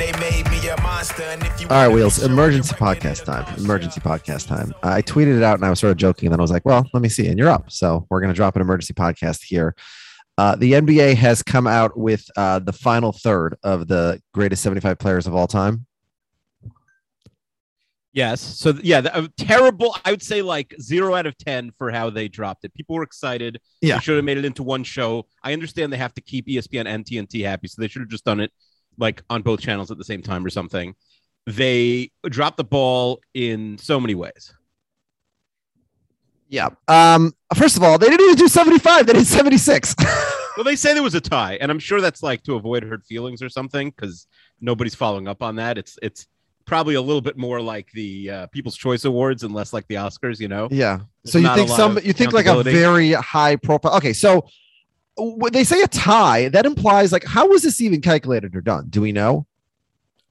They made me a monster. And if you All right, Wheels. Emergency podcast time. Emergency podcast time. I tweeted it out and I was sort of joking, and then I was like, "Well, let me see." And you're up, so we're going to drop an emergency podcast here. Uh, the NBA has come out with uh, the final third of the greatest 75 players of all time. Yes. So yeah, the, terrible. I would say like zero out of ten for how they dropped it. People were excited. Yeah. They should have made it into one show. I understand they have to keep ESPN and TNT happy, so they should have just done it like on both channels at the same time or something. They dropped the ball in so many ways. Yeah. Um. First of all, they didn't even do 75. They did 76. Well, they say there was a tie, and I'm sure that's like to avoid hurt feelings or something because nobody's following up on that. It's it's probably a little bit more like the uh, People's Choice Awards and less like the Oscars. You know. yeah. There's So you think some? You think like a very high profile? Okay. So when they say a tie, that implies like how was this even calculated or done? Do we know?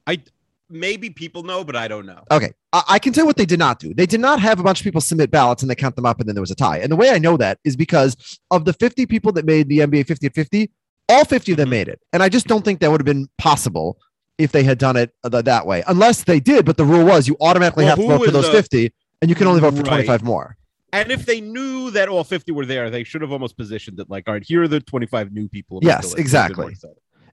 I maybe people know, but I don't know. Okay, I, I can tell you what they did not do. They did not have a bunch of people submit ballots and they count them up, and then there was a tie. And the way I know that is because of the 50 people that made the NBA 50 at 50, all 50 of them Mhm. made it. And I just don't think that would have been possible if they had done it th- that way, unless they did. But the rule was you automatically Well, have to vote for those uh, 50, and you can only vote for Right. 25 more. And if they knew that all 50 were there, they should have almost positioned it like, all right, here are the 25 new people. Yes, It would've been more exactly.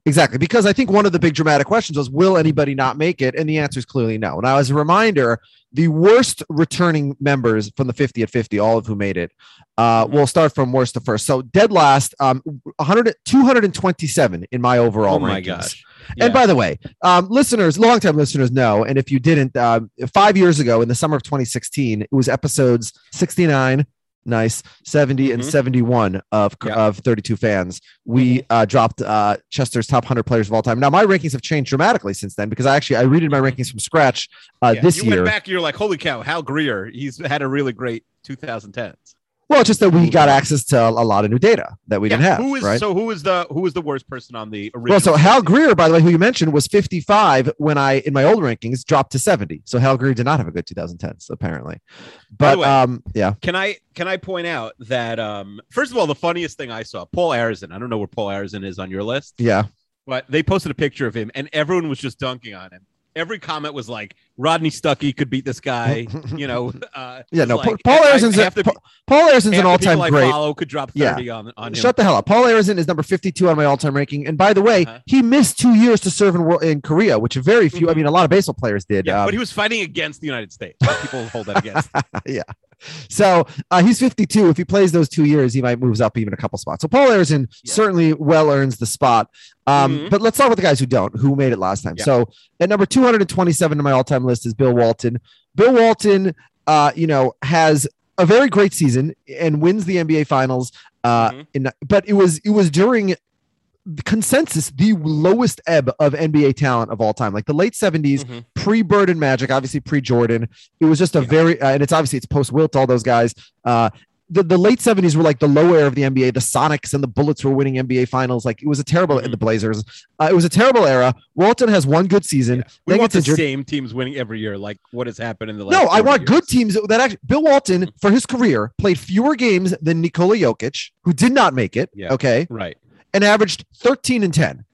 Exactly, because I think one of the big dramatic questions was, will anybody not make it? And the answer is clearly no. Now, as a reminder, the worst returning members from the 50 at 50, all of who made it, uh, we'll start from worst to first. So dead last, um, 100, 227 in my overall Oh my rankings. gosh. And by the way, um, listeners, longtime listeners know, and if you didn't, um, five years ago in the summer of 2016, it was episodes 69, nice, 70, and Mhm. 71 of, Yeah. of 32 fans. We uh, dropped uh, Chester's top 100 players of all time. Now, my rankings have changed dramatically since then because I actually I redid my rankings from scratch uh, Yeah, this you year. went back, you're like, holy cow, Hal Greer. He's had a really great 2010s. Well, it's just that we got access to a, a lot of new data that we didn't have. Who is right? so? Who is the who is the worst person on the original? Well, so Hal Greer, by the way, who you mentioned, was 55 when I, in my old rankings, dropped to 70. So Hal Greer did not have a good 2010s, apparently. By But the way- um, yeah, Can I can I point out that um first of all, the funniest thing I saw, Paul Arizin. I don't know where Paul Arizin is on your list, yeah, but they posted a picture of him, and everyone was just dunking on him. Every comment was like, "Rodney Stuckey could beat this guy," you know. Uh, yeah. No, like, Paul I- Arizin's, a, the, Paul Arizin's an all-time people I great. follow could drop Yeah. thirty on on him. Shut the hell up. Paul Arizon is number 52 on my all-time ranking. And by the way, Uh-huh. he missed two years to serve in, in Korea, which very few, I Mhm. mean, a lot of baseball players did. Yeah, Um, but he was fighting against the United States. People hold that against. him. So uh, he's 52. If he plays those two years, he might moves up even a couple spots. So Paul Arizin Yeah. certainly well earns the spot. Um, Mhm. But let's talk about the guys who don't, who made it last time. Yeah. So at number 227 on my all-time list is Bill Walton. Bill Walton, uh, you know, has a very great season and wins the NBA Finals. Uh, Mhm. in, but it was it was during consensus the lowest ebb of NBA talent of all time, like the late 70s Mhm. pre Bird and Magic, obviously pre Jordan. It was just a Yeah. very, uh, and it's obviously it's post Wilt, all those guys. Uh, the, the late 70s were like the low air of the NBA. The Sonics and the Bullets were winning NBA finals. Like it was a terrible, Mhm. the Blazers. Uh, it was a terrible era. Walton has one good season. We then want the injured. same teams winning every year, like what has happened in the last. No, I 40 want good teams that actually. Bill Walton, for his career, played fewer games than Nikola Jokic, who did not make it. Yeah. Okay. Right. And averaged 13 and 10.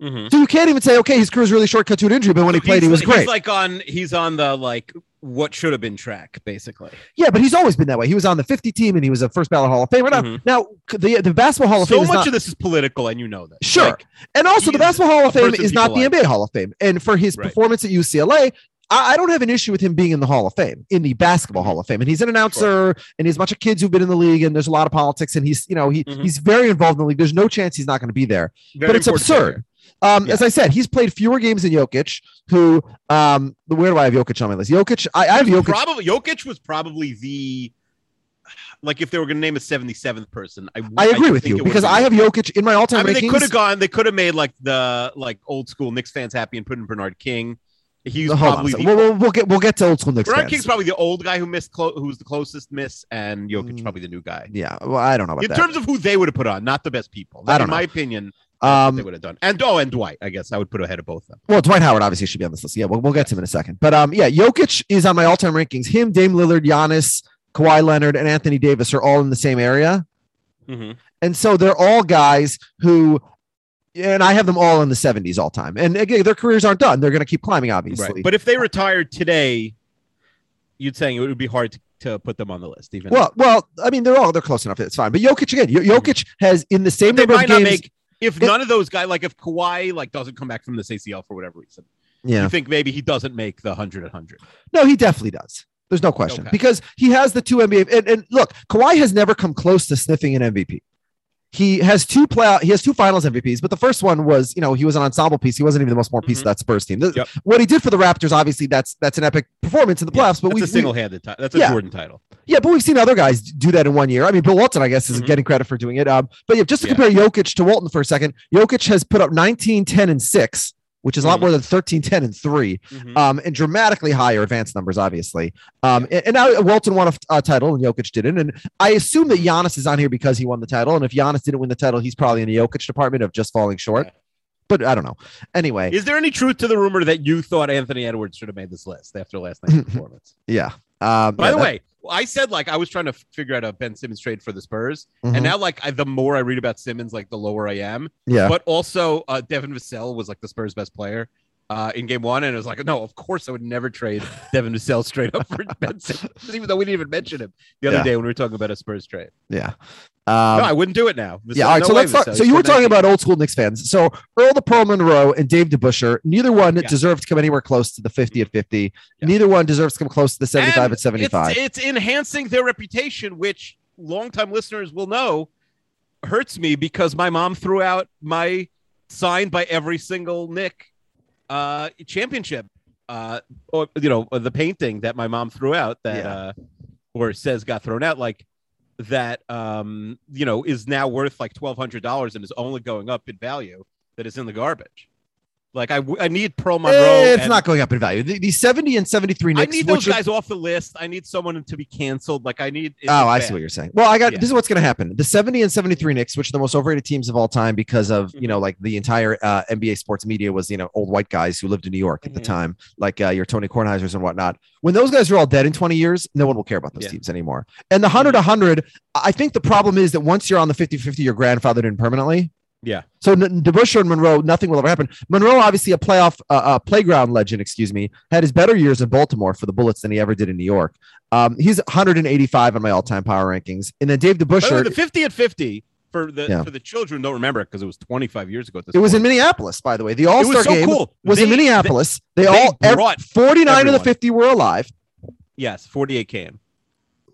Mhm. So you can't even say, okay, his career was really short, cut to an injury, but when he played, he was great. He's like on he's on the like what should have been track, basically. yeah, but he's always been that way. He was on the 50 team and he was a first ballot Hall of Famer. Now, Mhm. now the the basketball Hall of so Fame So much not, of this is political, and you know that. Sure. Like, and also the basketball Hall of Fame is not the people NBA Hall of Fame. And for his Right. performance at UCLA, I, I don't have an issue with him being in the Hall of Fame, in the basketball Mm-hmm. Hall of Fame. And he's an announcer, and he's a bunch of kids who've been in the league, and there's a lot of politics, and he's, you know, he Mhm. he's very involved in the league. There's no chance he's not going to be there. very but it's absurd. Um, Yeah. As I said, he's played fewer games than Jokic, who, um, where do I have Jokic on my list? Jokic, I, I have Jokic. Probably Jokic was probably the like if they were going to name a 77th person. I, I agree with you because I have Jokic in my all time I mean, they could have gone. They could have made like the like old school Knicks fans happy and put in Bernard King. He's a probably the, we'll, we'll, get we'll get to old school Knicks fans. King's probably the old guy who missed, clo- who's the closest miss, and Jokic Mm. probably the new guy. yeah, well, I don't know about In that. terms of who they would have put on, not the best people. I don't in know. my opinion, um, they would have done. And oh, and Dwight, I guess I would put ahead of both of them. well, Dwight Howard obviously should be on this list. Yeah, we'll, we'll get to him in a second. But um, yeah, Jokic is on my all time rankings. Him, Dame Lillard, Giannis, Kawhi Leonard, and Anthony Davis are all in the same area. Mm-hmm. And so they're all guys who, and I have them all in the 70s all time. And again, their careers aren't done. They're going to keep climbing, obviously. Right. But if they retired today, you'd saying it would be hard to, to put them on the list. Even well, well, I mean, they're all they're close enough. It's fine. But Jokic again, Jokic has in the same Mm-hmm. number of games. make. If It- none of those guys, like if Kawhi like doesn't come back from this ACL for whatever reason, yeah, you think maybe he doesn't make the hundred at hundred. no, he definitely does. There's no question Okay. because he has the two NBA. And, and look, Kawhi has never come close to sniffing an MVP. He has two play. He has two Finals MVPs, but the first one was, you know, he was an ensemble piece. He wasn't even the most important piece of that Spurs team. Mm-hmm. Yep. What he did for the Raptors, obviously, that's that's an epic performance in the playoffs. but that's we, a single-handed title. That's a Yeah. Jordan title. Yeah, but we've seen other guys do that in one year. I mean, Bill Walton, I guess, is Mhm. getting credit for doing it. Um, but yeah, just to Yeah. compare Jokic to Walton for a second, Jokic has put up 19, 10, and 6, which is a lot more than 13, 10, and 3, Mhm. um, and dramatically higher advanced numbers, obviously. Um, and, and now Walton won a, a title and Jokic didn't. And I assume that Giannis is on here because he won the title. And if Giannis didn't win the title, he's probably in the Jokic department of just falling short. Yeah. But I don't know. Anyway, Is there any truth to the rumor that you thought Anthony Edwards should have made this list after last night's performance? yeah. Um, By yeah, the that- way, I said like I was trying to figure out a Ben Simmons trade for the Spurs, Mhm. and now like I, the more I read about Simmons, like the lower I am. yeah. But also, uh, Devin Vassell was like the Spurs' best player uh, in Game One, and it was like, no, of course I would never trade Devin Vassell straight up for Ben Simmons, even though we didn't even mention him the other Yeah. day when we were talking about a Spurs trade. yeah. Um, no, I wouldn't do it now. Yeah, all right. No so let's talk. So you were talking about old school Knicks fans. So Earl the Pearl Monroe and Dave DeBusschere, neither one Yeah. deserved to come anywhere close to the 50 at 50. Yeah. Neither one deserves to come close to the 75 And at 75. It's, it's enhancing their reputation, which longtime listeners will know hurts me because my mom threw out my signed by every single Nick uh, championship. Uh, or you know, the painting that my mom threw out that Yeah. uh, or says got thrown out, like that um, you know, is now worth like twelve hundred dollars and is only going up in value that is in the garbage. Like I, I need Pearl Monroe. Eh, it's and- not going up in value. The, the 70 and 73 I need those which are- guys off the list. I need someone to be canceled. Like I need. Oh, I see what you're saying. Well, I got Yeah. this is what's going to happen. The 70 and 73 Knicks, which are the most overrated teams of all time because of, Mm-hmm. you know, like the entire uh, NBA sports media was, you know, old white guys who lived in New York at the Mhm. time, like uh, your Tony Kornheisers and whatnot. When those guys are all dead in 20 years, no one will care about those Yeah. teams anymore. And the 100 100, I think the problem is that once you're on the 50 50, you're grandfathered in permanently. Yeah. So N- DeBusschere and Monroe, nothing will ever happen. Monroe, obviously a playoff, uh, uh, playground legend, excuse me, had his better years in Baltimore for the Bullets than he ever did in New York. Um, he's 185 on my all-time power rankings, and then Dave By the DeBusschere. the fifty at fifty for the Yeah. for the children don't remember it because it was twenty five years ago. At this It was in. Minneapolis, by the way. The All Star so game cool. was They- in Minneapolis. They, they all ev- brought 49 of the 50 were alive. yes, forty eight came.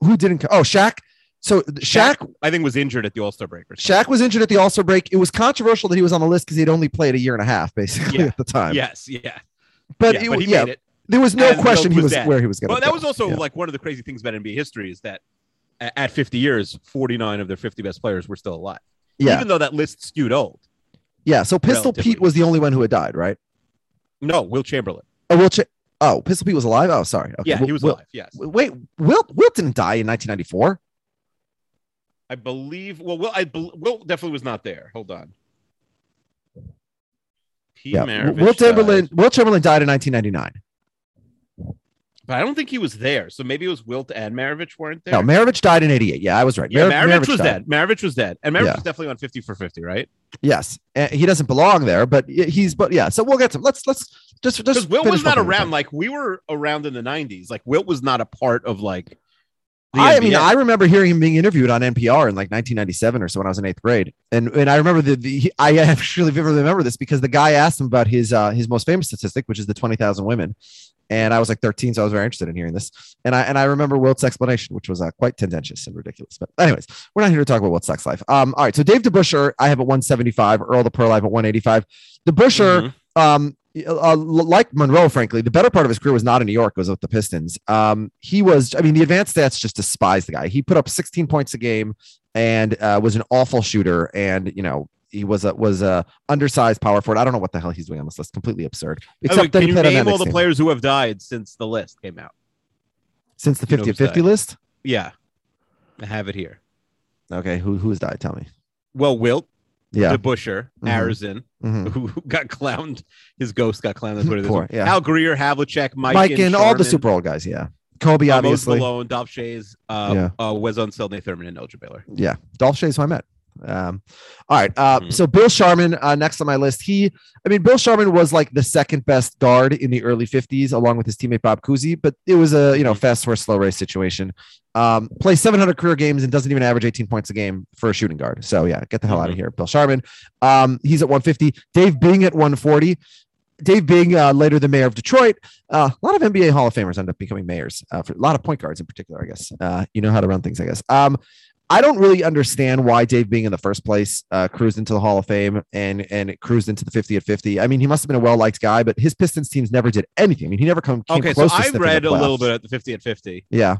Who didn't? co- Oh, Shaq. So Shaq, I think was injured at the All Star break. Shaq was injured at the All Star break. It was controversial that he was on the list because he'd only played a year and a half, basically Yeah. at the time. Yes, yeah, but yeah, it, but he yeah, made it. there was no And question he was that. where he was going. But that was also like one of the crazy things about NBA history is that at fifty years, forty nine of their fifty best players were still alive. yeah, even though that list skewed old. yeah. So Pistol relatively. Pete was the only one who had died, right? No, Wilt Chamberlain. Oh, Will. Ch- oh, Pistol Pete was alive. Oh, sorry. Okay. Yeah, Will- he was Will- alive. Yes, Wait, Will Wilt didn't die in 1994. I believe. Well, Will, I Will definitely was not there. Hold on. Pete Yeah, Maravich Wilt Chamberlain. died. Wilt Chamberlain died in 1999. But I don't think he was there. So maybe it was Wilt and Maravich weren't there. No, Maravich died in '88. Yeah, I was right. yeah, Mar- Maravich was died. dead. Maravich was dead. And Maravich Yeah. was definitely on 50 for 50, right? Yes, and he doesn't belong there, but he's. But yeah, so we'll get to. Let's let's just just. Because Wilt was not around. Like we were around in the 90s. Like Wilt was not a part of like I, I mean, I remember hearing him being interviewed on NPR in like 1997 or so when I was in eighth grade, and and I remember the, the I actually vividly remember this because the guy asked him about his uh his most famous statistic, which is the 20,000 women, and I was like 13, so I was very interested in hearing this, and I and I remember Wilt's explanation, which was uh, quite tendentious and ridiculous. But anyways, we're not here to talk about Wilt's sex life. Um, all right, so Dave DeBusschere, I have at 175, Earl the Pearl, I have at 185. DeBusschere, Mhm. um uh, like Monroe, frankly, the better part of his career was not in New York; it was with the Pistons. Um, he was, I mean, the advanced stats just despise the guy. He put up 16 points a game and uh, was an awful shooter, and you know he was a was a undersized power forward. I don't know what the hell he's doing on this list. Completely absurd. Oh, Except wait, that can you name all the team. players who have died since the list came out? since the you know 50 who's 50 died. list. Yeah. I have it here. Okay, who who has died? Tell me. Well, Wilt, Yeah, the Busher, Mhm. Arizin, Mhm. who got clowned. His ghost got clowned on Twitter. this Poor, yeah. Hal Greer, Havlicek, Mike, Mike and all the Super Bowl guys. Yeah, Kobe obviously. Malone, Dolph Schayes, uh, Yeah. uh, Wes Unseld, Nate Thurmond, and Elgin Baylor. Yeah, Dolph Schayes, who I met. Um, all right. Uh, Mhm. So Bill Sharman, uh, next on my list. He, I mean, Bill Sharman was like the second best guard in the early 50s, along with his teammate Bob Cousy, but it was a, you know, Mhm. fast horse, slow race situation. Um, plays 700 career games and doesn't even average 18 points a game for a shooting guard. So yeah, get the hell out of here. Bill Sharman. Um, he's at 150. Dave Bing at 140. Dave Bing, uh, later the mayor of Detroit. Uh, a lot of NBA Hall of Famers end up becoming mayors. Uh, for a lot of point guards in particular, I guess. Uh, you know how to run things, I guess. Um, I don't really understand why Dave Bing in the first place uh, cruised into the Hall of Fame and and it cruised into the 50 at 50. I mean, he must have been a well liked guy, but his Pistons teams never did anything. I mean, he never come came Okay, so I read a little bit at the 50 at 50. Yeah,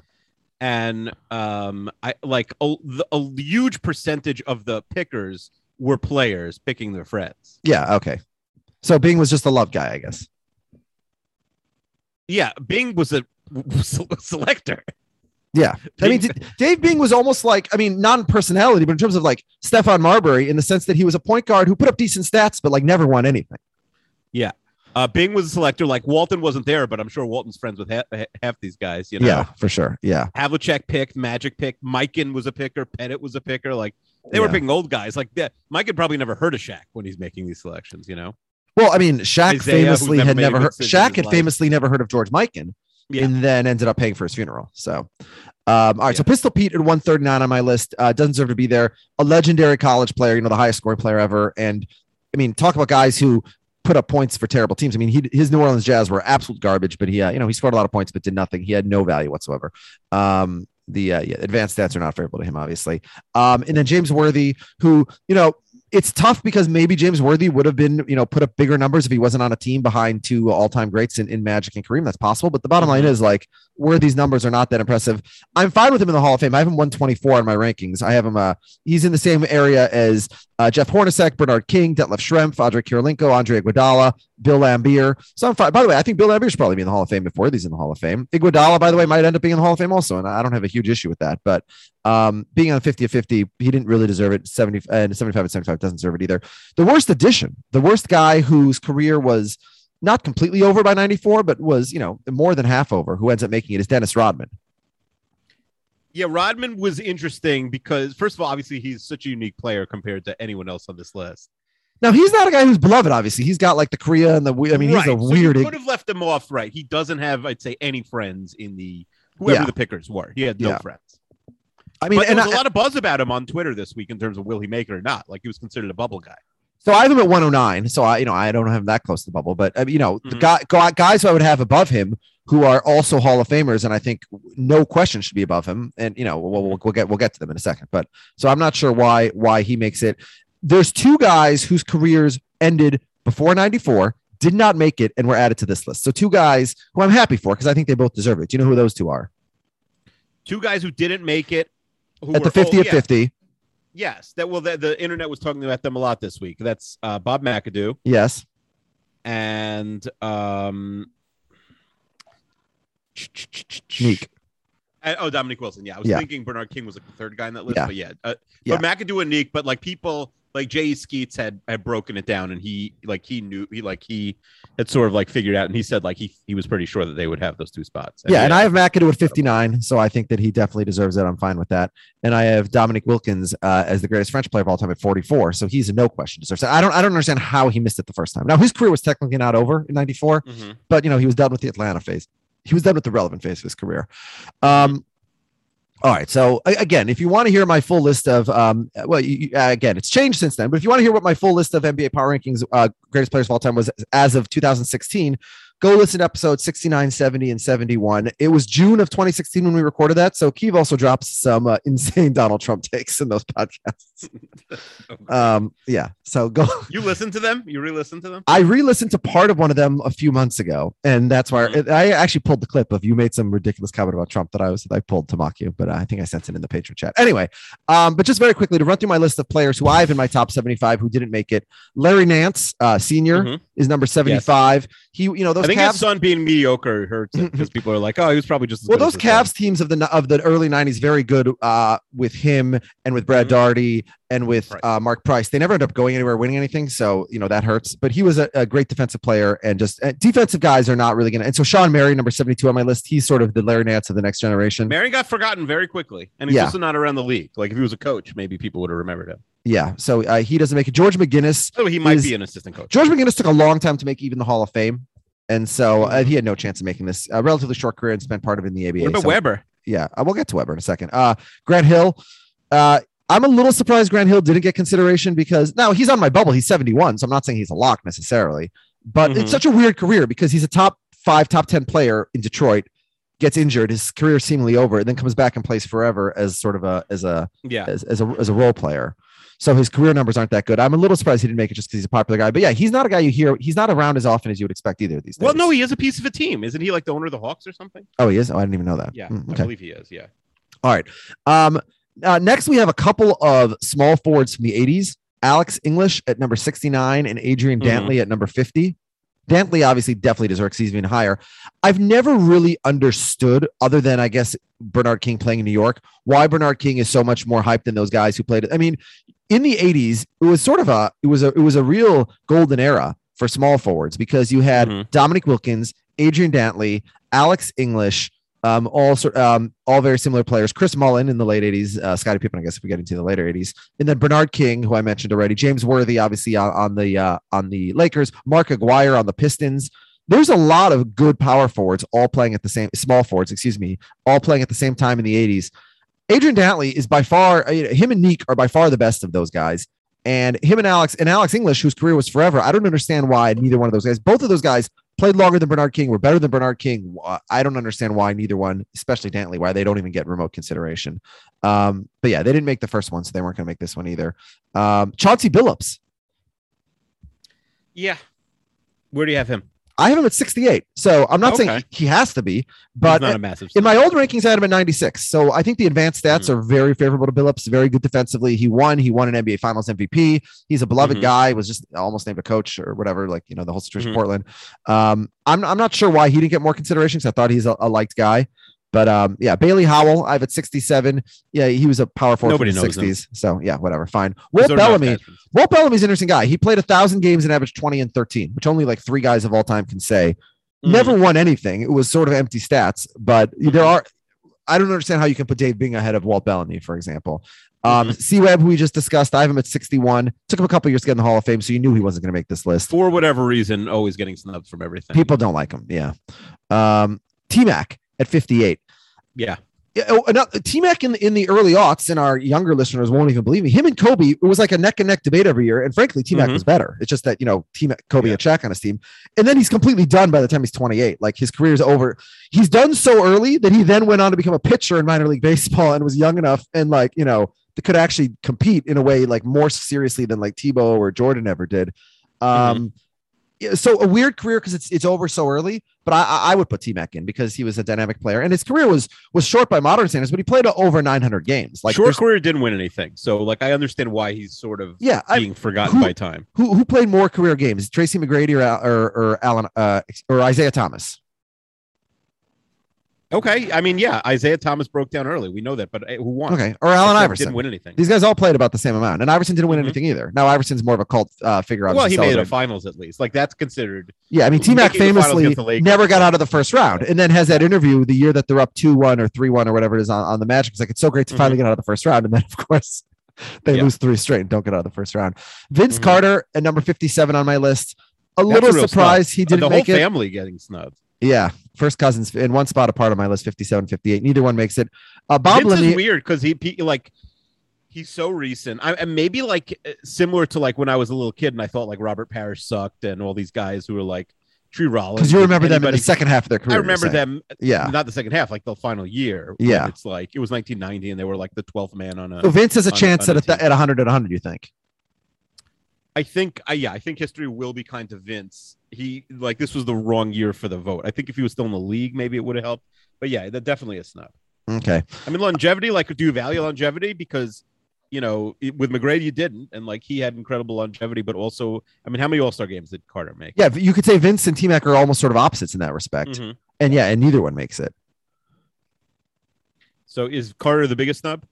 and um i like a, the- a huge percentage of the pickers were players picking their friends yeah, okay. So Bing was just a love guy, I guess. yeah bing was a selector Yeah, I mean, Dave Bing was almost like, I mean, not in personality, but in terms of like Stephon Marbury, in the sense that he was a point guard who put up decent stats, but like never won anything. Yeah. Uh bing was a selector like walton wasn't there but i'm sure walton's friends with half, half these guys you know Yeah, for sure. Yeah, Havlicek picked, Magic picked, Mikan was a picker, Pettit was a picker. Like they were picking old guys. Like that, Mikan probably never heard of Shaq when he's making these selections. You know, Well, I mean, Shaq Isaiah, famously never had never heard. Shaq had life. famously never heard of George Mikan, Yeah. and then ended up paying for his funeral. So, um, all right. So Pistol Pete at one thirty nine on my list uh, doesn't deserve to be there. A legendary college player, you know, the highest scoring player ever, and I mean, talk about guys who put up points for terrible teams. I mean, he, his New Orleans Jazz were absolute garbage, but he, uh, you know, he scored a lot of points but did nothing. He had no value whatsoever. Um, the uh, yeah, advanced stats are not favorable to him, obviously. Um, and then James Worthy, who you know, it's tough because maybe James Worthy would have been, you know, put up bigger numbers if he wasn't on a team behind two all-time greats in, in Magic and Kareem. That's possible. But the bottom line is like Worthy's numbers are not that impressive. I'm fine with him in the Hall of Fame. I have him 124 in my rankings. I have him uh he's in the same area as uh, Jeff Hornacek, Bernard King, Detlef Schrempf, Andre Kirilenko, Andre Iguodala, Bill Laimbeer. So I'm fine. By the way, I think Bill Laimbeer should probably be in the Hall of Fame if Worthy's in the Hall of Fame. Iguodala, by the way, might end up being in the Hall of Fame also, and I don't have a huge issue with that. But um, being on 50 of 50, he didn't really deserve it. 70 and 75 and 75 doesn't deserve it either. The worst addition, the worst guy whose career was not completely over by 94, but was, you know, more than half over, who ends up making it is Dennis Rodman. yeah, Rodman was interesting because first of all, obviously he's such a unique player compared to anyone else on this list. Now he's not a guy who's beloved, obviously. He's got like the Korea and the I mean, right. he's a so weird You could have left him off, right? He doesn't have, I'd say, any friends in the whoever Yeah. the pickers were. He had no Yeah. friends. I mean, but there and was I, a lot of buzz about him on Twitter this week in terms of will he make it or not. Like he was considered a bubble guy. so I have him at 109. So I, you know, I don't have him that close to the bubble, but you know, the Mhm. guy, guy- guys who I would have above him who are also Hall of Famers, and I think no question should be above him. And you know, we'll, we'll, we'll get we'll get to them in a second. But so I'm not sure why why he makes it. There's two guys whose careers ended before 94, did not make it, and were added to this list. So two guys who I'm happy for because I think they both deserve it. Do you know who those two are? Two guys who didn't make it who At the were- 50 oh, at yeah. 50. Yes, that well, the, the internet was talking about them a lot this week. That's uh, Bob McAdoo Yes. and um, Nique. Uh, oh, Dominique Wilkins. Yeah, I was Yeah. thinking Bernard King was like the third guy in that list, Yeah. but yeah, uh, Yeah. but McAdoo and Nique. But like people like Jay Skeets had had broken it down, and he like he knew he like he had sort of like figured out, and he said like he he was pretty sure that they would have those two spots. Yeah, and I have McAdoo at 59, so I think that he definitely deserves it. I'm fine with that. And I have Dominique Wilkins uh, as the greatest French player of all time at 44, so he's a no question deserves it. I don't I don't understand how he missed it the first time. Now his career was technically not over in '94, Mhm. but you know he was done with the Atlanta phase. He was done with the relevant phase of his career. Um, all right. So again, if you want to hear my full list of, um, well, you, uh, again, it's changed since then. But if you want to hear what my full list of NBA power rankings, uh, greatest players of all time was as of 2016, go listen to episodes 69, 70, and 71. It was June of 2016 when we recorded that. So Keeve also drops some uh, insane Donald Trump takes in those podcasts. um, yeah. So go. you listen to them? You re-listen to them? I re-listened to part of one of them a few months ago, and that's why Mhm. I actually pulled the clip of you made some ridiculous comment about Trump that I was I pulled to mock you, but I think I sent it in the patron chat. Anyway, um, but just very quickly to run through my list of players who I have in my top seventy-five who didn't make it. Larry Nance, uh, senior, Mhm. is number seventy-five. He, you know, those I think Cavs. his son being mediocre hurts because people are like, oh, he was probably just Well, those son. Cavs teams of the of the early '90s very good uh, with him and with Brad Mhm. Daugherty and with Right. uh, Mark Price. They never end up going anywhere, winning anything, so you know that hurts. But he was a, a great defensive player, and just uh, defensive guys are not really going to. And so Shawn Marion, number 72 on my list, he's sort of the Larry Nance of the next generation. Mary got forgotten very quickly, and he's Yeah. also not around the league. Like if he was a coach, maybe people would have remembered him. yeah, so uh, he doesn't make it. George McGinnis, So he might Is- be an assistant coach. George McGinnis took a long time to make even the Hall of Fame. And so uh, he had no chance of making this. A relatively short career and spent part of it in the ABA. What about so- Webber? yeah, uh, we'll get to Webber in a second. Uh, Grant Hill. Uh, I'm a little surprised Grant Hill didn't get consideration because now he's on my bubble. He's 71, so I'm not saying he's a lock necessarily, but Mhm. it's such a weird career because he's a top five, top 10 player in Detroit, gets injured, his career seemingly over, and then comes back and plays forever as sort of a as a Yeah. as, as a as a role player. So his career numbers aren't that good. I'm a little surprised he didn't make it just because he's a popular guy. But yeah, he's not a guy you hear. He's not around as often as you would expect either of these days. Well, no, he is a piece of a team. Isn't he like the owner of the Hawks or something? oh, he is. Oh, I didn't even know that. Yeah, Hmm, I believe he is. Yeah. All right. Um, uh, next, we have a couple of small forwards from the 80s Alex English at number 69 and Adrian Mhm. Dantley at number 50. Dantley obviously definitely deserves he's even higher. I've never really understood, other than I guess Bernard King playing in New York, why Bernard King is so much more hyped than those guys who played it. I mean, in the 80s, it was sort of a it was a it was a real golden era for small forwards because you had Mhm. Dominique Wilkins, Adrian Dantley, Alex English, um, all um, all very similar players. Chris Mullin in the late 80s, uh, Scottie Pippen, I guess if we get into the later 80s, and then Bernard King, who I mentioned already, James Worthy, obviously on, on the uh, on the Lakers, Mark Aguirre on the Pistons. There's a lot of good power forwards all playing at the same small forwards, excuse me, all playing at the same time in the 80s. Adrian Dantley is by far uh, him and Nique are by far the best of those guys. And him and Alex and Alex English, whose career was forever. I don't understand why neither one of those guys, both of those guys played longer than Bernard King, were better than Bernard King. I don't understand why neither one, especially Dantley, why they don't even get remote consideration. Um, but yeah, they didn't make the first one, so they weren't going to make this one either. Um, Chauncey Billups, Yeah. Where do you have him? I have him at 68. So I'm not saying he has to be, but not a massive. in my old rankings, I had him at 96. So I think the advanced stats Mm-hmm. are very favorable to Billups. Very good defensively. He won. He won an NBA Finals MVP. He's a beloved Mhm. guy. Was just almost named a coach or whatever. Like you know the whole situation in Mhm. Portland. Um, I'm I'm not sure why he didn't get more consideration because I thought he's a, a liked guy. But um, yeah, Bailey Howell, I have at 67. Yeah, he was a power forward Nobody from the knows him. 60s. So yeah, whatever, fine. Walt Bellamy, Walt Bellamy's an interesting guy. He played a thousand games and averaged 20 and 13, which only like three guys of all time can say. Mhm. Never won anything. It was sort of empty stats, but there are. I don't understand how you can put Dave Bing ahead of Walt Bellamy, for example. Um, Mhm. C Webb, who we just discussed, I have him at 61. Took him a couple years to get in the Hall of Fame, so you knew he wasn't going to make this list. for whatever reason, always getting snubbed from everything. People don't like him. Yeah. Um, T Mac at 58. yeah. Yeah, oh, T Mac in the, in the early aughts, and our younger listeners won't even believe me. Him and Kobe, it was like a neck and neck debate every year. And frankly, T Mac Mhm. was better. It's just that you know, T Mac, Kobe Yeah. had Shaq on his team, and then he's completely done by the time he's 28. Like his career's over. He's done so early that he then went on to become a pitcher in minor league baseball and was young enough and like you know that could actually compete in a way like more seriously than like Tebow or Jordan ever did. Um, yeah, so a weird career because it's it's over so early. But I I I would put T Mac in because he was a dynamic player and his career was was short by modern standards, but he played over 900 games. Like Short career didn't win anything, so like I understand why he's sort of yeah, I, being forgotten who- by time. who who played more career games, Tracy McGrady or or, or Alan uh, or Isiah Thomas? Okay, I mean, yeah, Isiah Thomas broke down early. We know that, but uh, who won? Okay, or Allen Except Iverson didn't win anything. These guys all played about the same amount, and Iverson didn't win Mhm. anything either. Now Iverson's more of a cult uh, figure. Well, he made a celebrated. finals at least. Like that's considered. Yeah, I mean, T Mac the famously the never got out of the first round, and then has that interview the year that they're up two one or three one or whatever it is on, on the Magic. It's like it's so great to finally get out of the first round, and then of course they Mm-hmm. Yeah. lose three straight and don't get out of the first round. Vince Mhm. Carter at number fifty seven on my list. A That's little real surprised snub. he Uh, didn't the make whole it. family getting snubbed. Yeah, first cousins in one spot apart on my list 57 58. Neither one makes it. Uh, Bob Vince is weird because he, he like he's so recent. I, and maybe like uh, similar to like when I was a little kid and I thought like Robert Parish sucked and all these guys who were like Tree Rollins. Because you remember them in the second half of their career. I remember them. Yeah. not the second half, like the final year. Yeah. it's like it was 1990 and they were like the 12th man on a. So Vince has a on- chance on at a a, team. at 100 at 100, you think? I think, uh, yeah, I think history will be kind to Vince. He like this was the wrong year for the vote. I think if he was still in the league, maybe it would have helped. But yeah, that definitely a snub. Okay. I mean, longevity, like, do you value longevity? Because, you know, with McGrady, you didn't. And, like, he had incredible longevity, but also, I mean, how many All Star games did Carter make? Yeah, you could say Vince and T Mac are almost sort of opposites in that respect. Mhm. And yeah, and neither one makes it. So is Carter the biggest snub?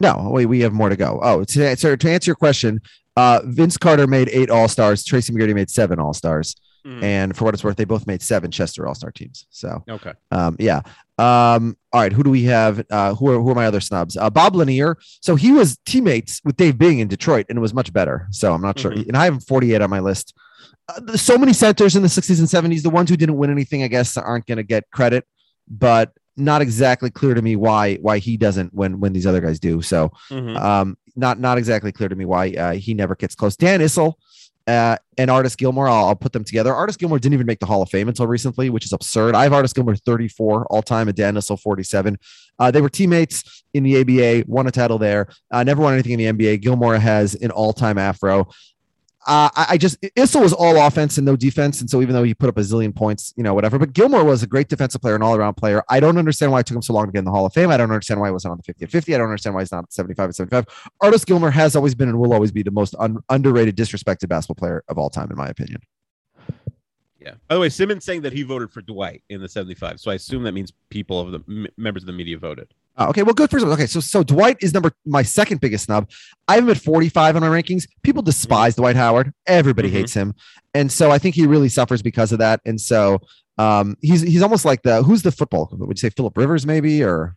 No, wait, we have more to go. Oh, to answer, to answer your question, uh, Vince Carter made eight All Stars. Tracy McGrady made seven All Stars. Mhm. And for what it's worth, they both made seven Chester All Star teams. So, Okay. um, yeah. Um, all right. Who do we have? Uh, who are who are my other snubs? Uh, Bob Lanier. So he was teammates with Dave Bing in Detroit, and it was much better. So I'm not sure. Mhm. And I have 48 on my list. Uh, so many centers in the 60s and 70s. The ones who didn't win anything, I guess, aren't going to get credit, but not exactly clear to me why why he doesn't when when these other guys do. So Mhm. um, not not exactly clear to me why uh, he never gets close. Dan Issel uh, and Artis Gilmore, I'll, I'll put them together. Artis Gilmore didn't even make the Hall of Fame until recently, which is absurd. I have Artis Gilmore 34 all time and Dan Issel 47. Uh, they were teammates in the ABA, won a title there, uh, never won anything in the NBA. Gilmore has an all time afro. Uh, I, I just Issel was all offense and no defense, and so even though he put up a zillion points, you know, whatever. But Gilmore was a great defensive player, an all-around player. I don't understand why it took him so long to get in the Hall of Fame. I don't understand why he wasn't on the 50 at 50. I don't understand why he's not 75 at 75. Artis Gilmore has always been and will always be the most un- underrated, disrespected basketball player of all time, in my opinion. Yeah. By the way, Simmons saying that he voted for Dwight in the 75. So I assume that means people of the m- members of the media voted. Uh, okay, well, good for Okay, so so Dwight is number my second biggest snub. I have him at 45 on my rankings. People despise Dwight Howard. Everybody Mhm. hates him, and so I think he really suffers because of that. And so um, he's he's almost like the who's the football? Would you say Philip Rivers maybe or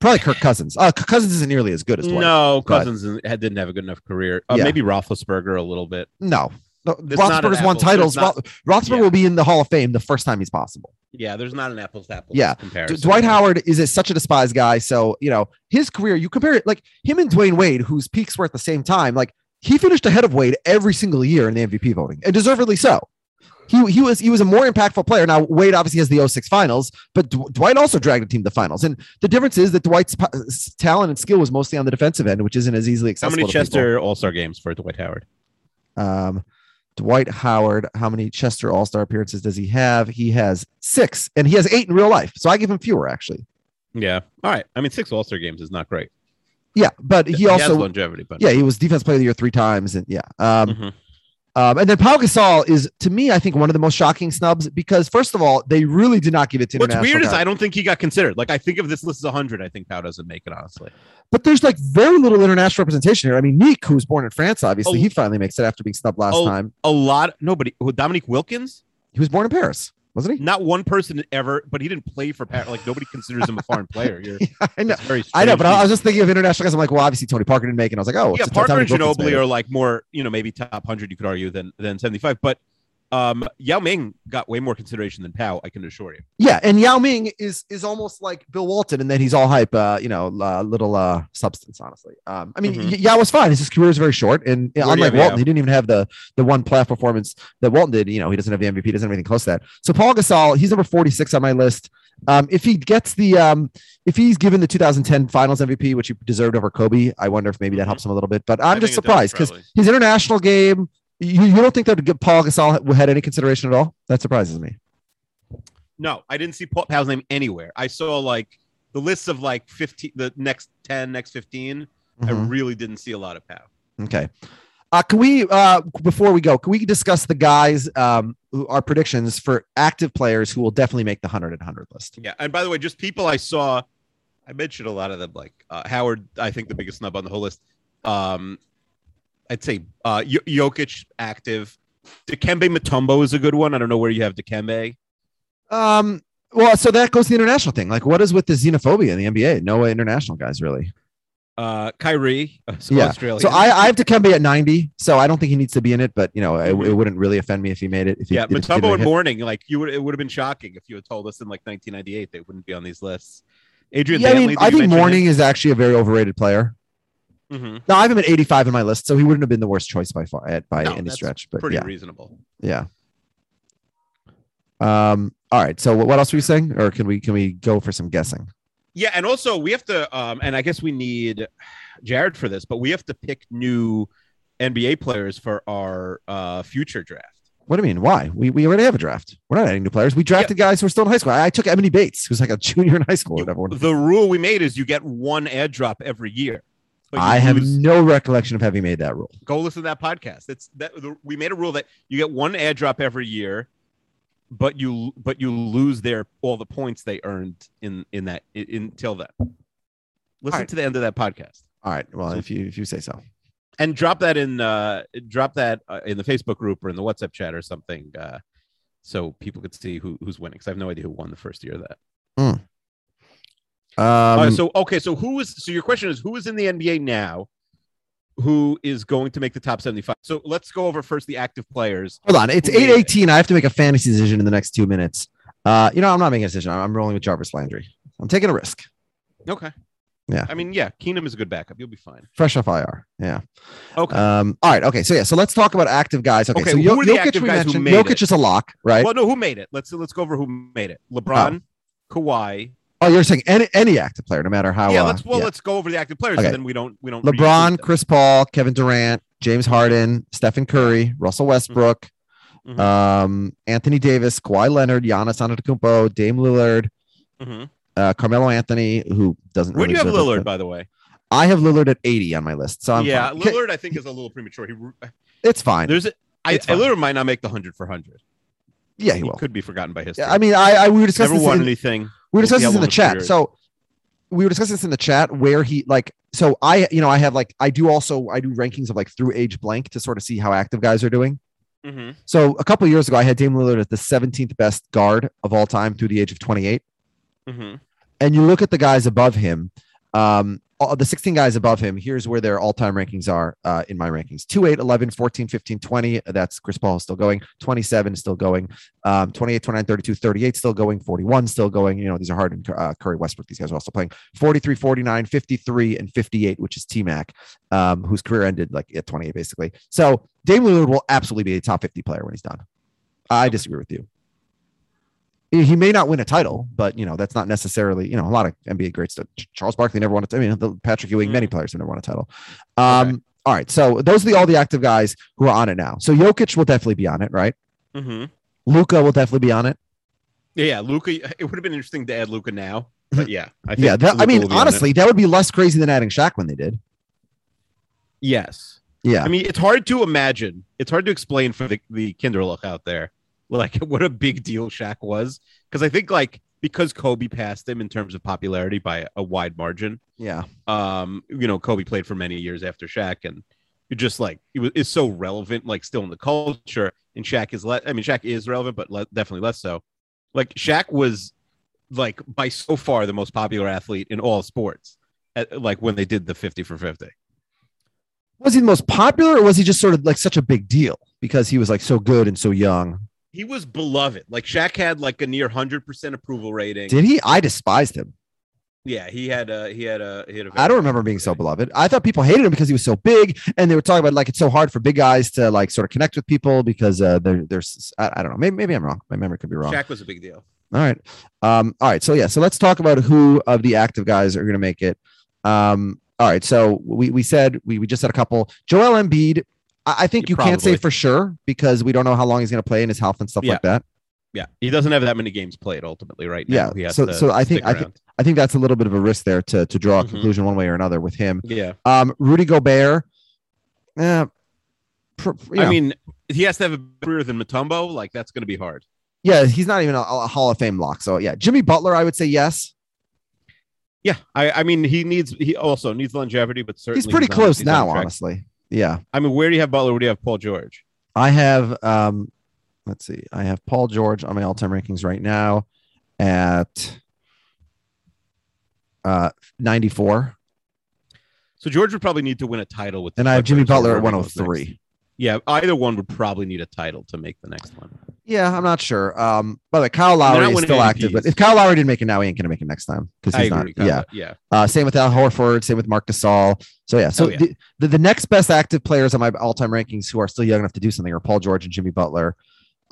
probably Kirk Cousins? Uh, Cousins isn't nearly as good as Dwight. no, Cousins had, didn't have a good enough career. Uh, Yeah. Maybe Roethlisberger a little bit. no. No, Roethlisberger's won titles. not- Roethlisberger yeah. will be in the Hall of Fame the first time he's possible. Yeah, there's not an apples to apples Yeah. D- comparison. Dwight Howard is a, such a despised guy. So, you know, his career, you compare it like him and Dwyane Wade, whose peaks were at the same time, like he finished ahead of Wade every single year in the MVP voting, and deservedly so. He, he was he was a more impactful player. Now Wade obviously has the 06 finals, but D- Dwight also dragged the team to the finals. And the difference is that Dwight's p- talent and skill was mostly on the defensive end, which isn't as easily accessible. How many. Chester All Star games for Dwight Howard? Um, Dwight Howard, how many Chester All Star appearances does he have? He has six, and he has eight in real life. So I give him fewer actually. Yeah. All right. I mean, six All Star games is not great. Yeah, but he, has also longevity, but yeah he was defense player of the year three times, and yeah. Um, Mhm. Um, and then Pau Gasol is to me, I think one of the most shocking snubs because first of all, they really did not give it to What's weird is. I don't think he got considered. Like I think if this list is 100, I think Pau doesn't make it. Honestly, but there's like very little international representation here. I mean, Nick, who was born in France, obviously, Oh. he finally makes it after being snubbed last Oh. time. a lot. Nobody. Dominique Wilkins. He was born in Paris, wasn't he? Not one person ever, but he didn't play for Pat. Like nobody considers him a foreign player. You're, I know. I know, but I was just thinking of international guys. I'm like, well, obviously Tony Parker didn't make it. I was like, oh, yeah, Parker and Ginobili are like more, you know, maybe top hundred. You could argue than than seventy five, but um, Yao Ming got way more consideration than Pau. I can assure you. Yeah, and Yao Ming is is almost like Bill Walton, and then he's all hype, uh, you know, uh, little uh, substance. Honestly, um, I mean, Mhm. Yao was fine. His career is very short, and Where unlike Walton, Yao? he didn't even have the the one playoff performance that Walton did. You know, he doesn't have the MVP, doesn't have anything close to that. So Pau Gasol, he's number forty six on my list. Um, if he gets the um, if he's given the 2010 Finals MVP, which he deserved over Kobe, I wonder if maybe that Mhm. helps him a little bit. But I I'm think just surprised because his international game. You, you don't think that Pau Gasol had any consideration at all? That surprises me. No, I didn't see Paul Pau's name anywhere. I saw like the lists of like fifteen, the next ten, next 15 I Mhm. really didn't see a lot of Pau. Okay. Uh, can we uh, before we go? Can we discuss the guys um, who are predictions for active players who will definitely make the hundred and hundred list? Yeah, and by the way, just people I saw, I mentioned a lot of them, like uh, Howard. I think the biggest snub on the whole list. Um, I'd say uh, J- Jokic active. Dikembe Mutombo is a good one. I don't know where you have Dikembe. Um, well, so that goes to the international thing. Like, what is with the xenophobia in the NBA? No international guys really. Uh, Kyrie, uh, so yeah. Australia. So I, I have Dikembe at ninety. So I don't think he needs to be in it, but you know, it, it wouldn't really offend me if he made it. If he, yeah, if Mutombo and. Mourning, like you would, it would have been shocking if you had told us in like 1998 they wouldn't be on these lists. Adrian, Yeah, I mean, I think Mourning is actually a very overrated player. Him? Mhm. No, I have him at 85 in my list, so he wouldn't have been the worst choice by far at by No, any stretch. But pretty yeah, reasonable. yeah. Um. All right. So what else were you saying, or can we can we go for some guessing? Yeah, and also we have to, um, and I guess we need Jared for this, but we have to pick new NBA players for our uh, future draft. What do you mean? Why? We, we already have a draft. We're not adding new players. We drafted guys who are still in high school. I, I took Emily Bates, who's like a junior in high school whatever. The rule we made is you get one ad drop every year. I have lose- no recollection of having made that rule. go listen to that podcast. It's that the, we made a rule that you get one ad drop every year, but you but you lose their all the points they earned in in that until then. Listen right. to the end of that podcast All right. Well, if you if you say so. and drop that in uh drop that uh, in the Facebook group or in the WhatsApp chat or something uh so people could see who who's winning because I have no idea who won the first year of that. Um, Right, so okay, so who is so your question is who is in the NBA now who is going to make the top 75? So let's go over first the active players. hold on. It's eight eighteen. I have to make a fantasy decision in the next two minutes. Uh, you know, I'm not making a decision. I'm, I'm rolling with Jarvis Landry. I'm taking a risk. Okay. Yeah. I mean, yeah, Keenum is a good backup. You'll be fine. Fresh off IR. Yeah. Okay. Um. All right. Okay. So yeah. So let's talk about active guys. Okay. Okay, so who are the Jokic active we guys who mentioned. made Jokic it? is a lock, right? Well, no, who made it? Let's let's go over who made it. LeBron, Kawhi. Oh, you're saying any any active player, no matter how. yeah, uh, let's well, yeah. let's go over the active players, Okay. and then we don't we don't. LeBron. Chris Paul, Kevin Durant, James Harden, Stephen Curry, Russell Westbrook, Mhm. um, Anthony Davis, Kawhi Leonard, Giannis Antetokounmpo, Dame Lillard, Mhm. uh, Carmelo Anthony, who doesn't. Where do you have Lillard, by the way? I have Lillard at 80 on my list, so I'm yeah, fine. Lillard, I think is a little premature. He It's fine. there's a, I, fine. Lillard might not make the hundred for hundred. Yeah, he He will. could be forgotten by history. I mean, I, I we were discussing never this won in- anything. we were discussing this in the chat. is. So we were discussing this in the chat where he like so I you know I have like I do also I do rankings of like through age blank to sort of see how active guys are doing. Mhm. So a couple years ago, I had Dame Lillard as the 17th best guard of all time through the age of 28. Mhm. And you look at the guys above him, um, all, the 16 guys above him, here's where their all time rankings are uh, in my rankings 2, 8, 11, 14, 15, 20. That's Chris Paul still going. 27 is still going. Um, 28, 29, 32, 38 still going. 41 still going. You know, these are Harden, uh, Curry, Westbrook. These guys are also playing 43, 49, 53, and 58, which is T Mac, um, whose career ended like at 28, basically. So Dame Lillard will absolutely be a top 50 player when he's done. I disagree with you. He may not win a title, but you know that's not necessarily you know a lot of NBA greats. Charles Barkley never won a title. I mean, the Patrick Ewing, many players have never won a title. Um, All right, so those are the all the active guys who are on it now. So Jokic will definitely be on it, right? Mhm. Luka will definitely be on it. Yeah, yeah, Luka. It would have been interesting to add Luka now, but yeah, I think Yeah, that, I mean, will be on it. honestly, that would be less crazy than adding Shaq when they did. yes. Yeah, I mean, it's hard to imagine. It's hard to explain for the the Kinderlook out there, like what a big deal Shaq was, because I think like because Kobe passed him in terms of popularity by a wide margin. yeah, Um, you know, Kobe played for many years after Shaq, and you're just like it was is so relevant, like still in the culture. And Shaq is less. I mean, Shaq is relevant, but le- definitely less so. Like Shaq was like by so far the most popular athlete in all sports. At, like when they did the 50 for 50. was he the most popular, or was he just sort of like such a big deal because he was like so good and so young? He was beloved. Like Shaq had like a near 100% approval rating. Did he? I despised him. yeah, he had a he had a he had a I don't remember being so beloved. I thought people hated him because he was so big, and they were talking about like it's so hard for big guys to like sort of connect with people because uh, they're there's I, I don't know. Maybe maybe I'm wrong. My memory could be wrong. Shaq was a big deal. All right. Um, all right. So yeah, so let's talk about who of the active guys are going to make it. Um, all right. So we we said we we just had a couple. Joel Embiid. I, I think you can't say for sure because we don't know how long he's going to play and his health and stuff Yeah. like that. Yeah, he doesn't have that many games played ultimately right now. Yeah, He has so- to so I think- I think- I think that's a little bit of a risk there to to draw a Mhm. conclusion one way or another with him. yeah. Um, Rudy Gobert. Eh, pr- you I mean, he has to have a career than Mutombo. Like that's going to be hard. yeah, he's not even a, a Hall of Fame lock. So yeah, Jimmy Butler, I would say yes. Yeah, I, I mean, he needs he also needs longevity, but certainly He's pretty on- close he's now, honestly. Yeah, I mean, where do you have Butler? Where do you have Paul George? I have. um Let's see, I have Paul George on my all-time rankings right now at uh 94, So George would probably need to win a title with, the and I have Jimmy Butler at whoever goes 103. Yeah, either one would probably need a title to make the next one. Yeah, I'm not sure. Um, by the way, Kyle Lowry is still active, but if Kyle Lowry didn't make it now, he ain't gonna make it next time because he's agree. not. Yeah. yeah. Uh, same with Al Horford. Same with Marc Gasol. So yeah. So Oh, yeah. The, the the next best active players on my all-time rankings who are still young enough to do something are Paul George and Jimmy Butler,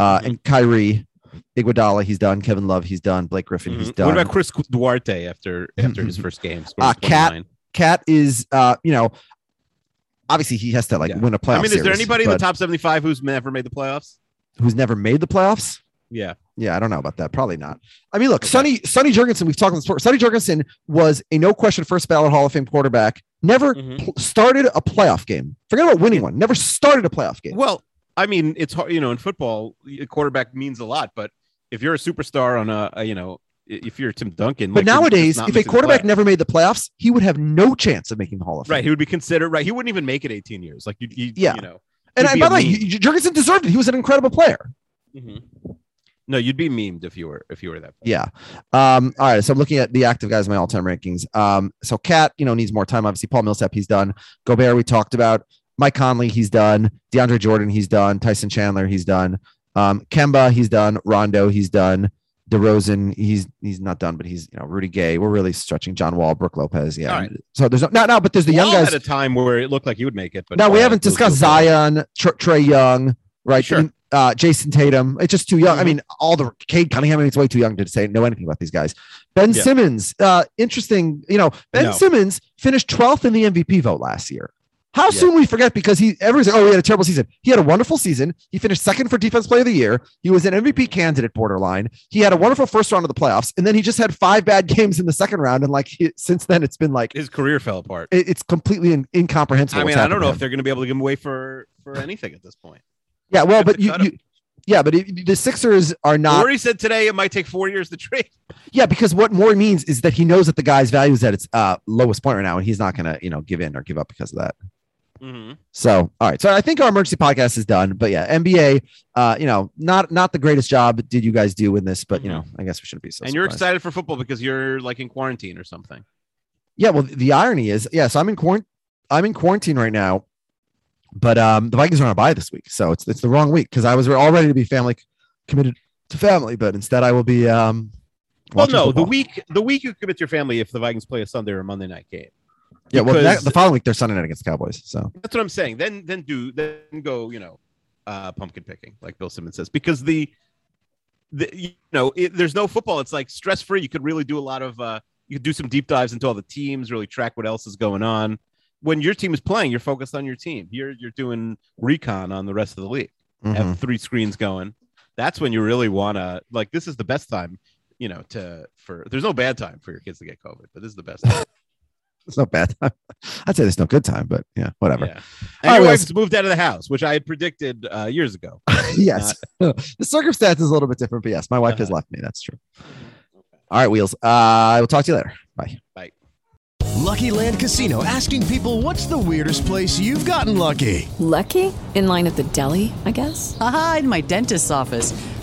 uh, Mhm. and Kyrie. Iguodala, he's done. Kevin Love, he's done. Blake Griffin, he's Mhm. done. What about Chris Duarte after after his first game? Uh, Cat- Cat is, uh, you know, obviously he has to like Yeah. win a playoff. I mean, is there series, anybody in the top seventy-five who's never made the playoffs? Who's never made the playoffs? Yeah, Yeah, I don't know about that. Probably not. I mean, look, Okay. Sonny Sonny Jurgensen. We've talked on the sport. Sonny Jurgensen was a no question first ballot Hall of Fame quarterback. Never Mhm. pl- started a playoff game. Forget about winning one. Never started a playoff game. Well, I mean, it's hard. You know, in football, a quarterback means a lot. But if you're a superstar on a, a you know, if you're Tim Duncan, But like, nowadays, if a quarterback never made the playoffs, he would have no chance of making the Hall of Fame. right, he would be considered right. He wouldn't even make it 18 years. Like you, you Yeah. you know. And, he'd and be by the way, meme. Jurgensen deserved it. He was an incredible player. Mhm. No, you'd be memed if you were if you were that. Yeah. Um, all right. So I'm looking at the active guys in my all-time rankings. Um, so KAT, you know, needs more time. Obviously, Paul Millsap, he's done. Gobert, we talked about. Mike Conley, he's done. DeAndre Jordan, he's done. Tyson Chandler, he's done. Um, Kemba, he's done. Rondo, he's done. DeRozan, he's he's not done, but he's you know Rudy Gay. We're really stretching John Wall, Brooke Lopez. Yeah. Right. So there's no no no, but there's the young guys. at a time where it looked like he would make it, but Now we uh, haven't discussed Zion, Tr- Trae Young, right? Sure. Uh, Jayson Tatum. It's just too young. I Mhm. mean, all the Cade Cunningham. I mean, it's way too young to say know anything about these guys. Ben Yeah. Simmons. Uh, interesting. You know, Ben No. Simmons finished 12th in the MVP vote last year. How Yeah. soon we forget because he everyone's like, oh, he had a terrible season. He had a wonderful season. He finished second for defense player of the year. He was an MVP candidate borderline. He had a wonderful first round of the playoffs, and then he just had five bad games in the second round. And like he, since then, it's been like His career fell apart. it- it's completely in, incomprehensible. I mean, I don't know if they're going to be able to give him away for for anything at this point. Yeah, well, but you, you yeah, but it, the Sixers are not. Rory said today it might take four years to trade. Yeah, because what Morey means is that he knows that the guy's value is at its uh, lowest point right now, and he's not going to, you know, give in or give up because of that. Mm-hmm. So, all right. So I think our emergency podcast is done. But yeah, NBA, uh, you know, not not the greatest job did you guys do in this, but you know, I guess we shouldn't be so. Mm-hmm. and you're excited for football because you're like in quarantine or something. Yeah. Well, the irony is, yeah. So I'm in quarantine. I'm in quarantine right now, but um, the Vikings are on a bye this week, so it's it's the wrong week because I was all ready to be family committed to family, but instead I will be um. Well, no, football. the week the week you commit to your family if the Vikings play a Sunday or Monday night game. Yeah, well, that, the following week they're Sunday night against the Cowboys. So That's what I'm saying. Then then do then go you know uh, pumpkin picking like Bill Simmons says because the the you know it, there's no football. It's like stress free. You could really do a lot of uh, you could do some deep dives into all the teams, really track what else is going on. When your team is playing, you're focused on your team. You're you're doing recon on the rest of the league. mhm. have three screens going. That's when you really want to like. This is the best time, you know. To for there's no bad time for your kids to get COVID, but this is the best. Time. it's no bad time. I'd say it's no good time, but yeah, whatever. Yeah. All And right, your wife's moved out of the house, which I had predicted uh, years ago. yes, the circumstance is a little bit different, but yes, my wife has Uh-huh. left me. That's true. All right, wheels. Uh, I will talk to you later. Bye. Bye. Lucky Land Casino asking people what's the weirdest place you've gotten lucky? Lucky? In line at the deli, I guess? Haha, in my dentist's office.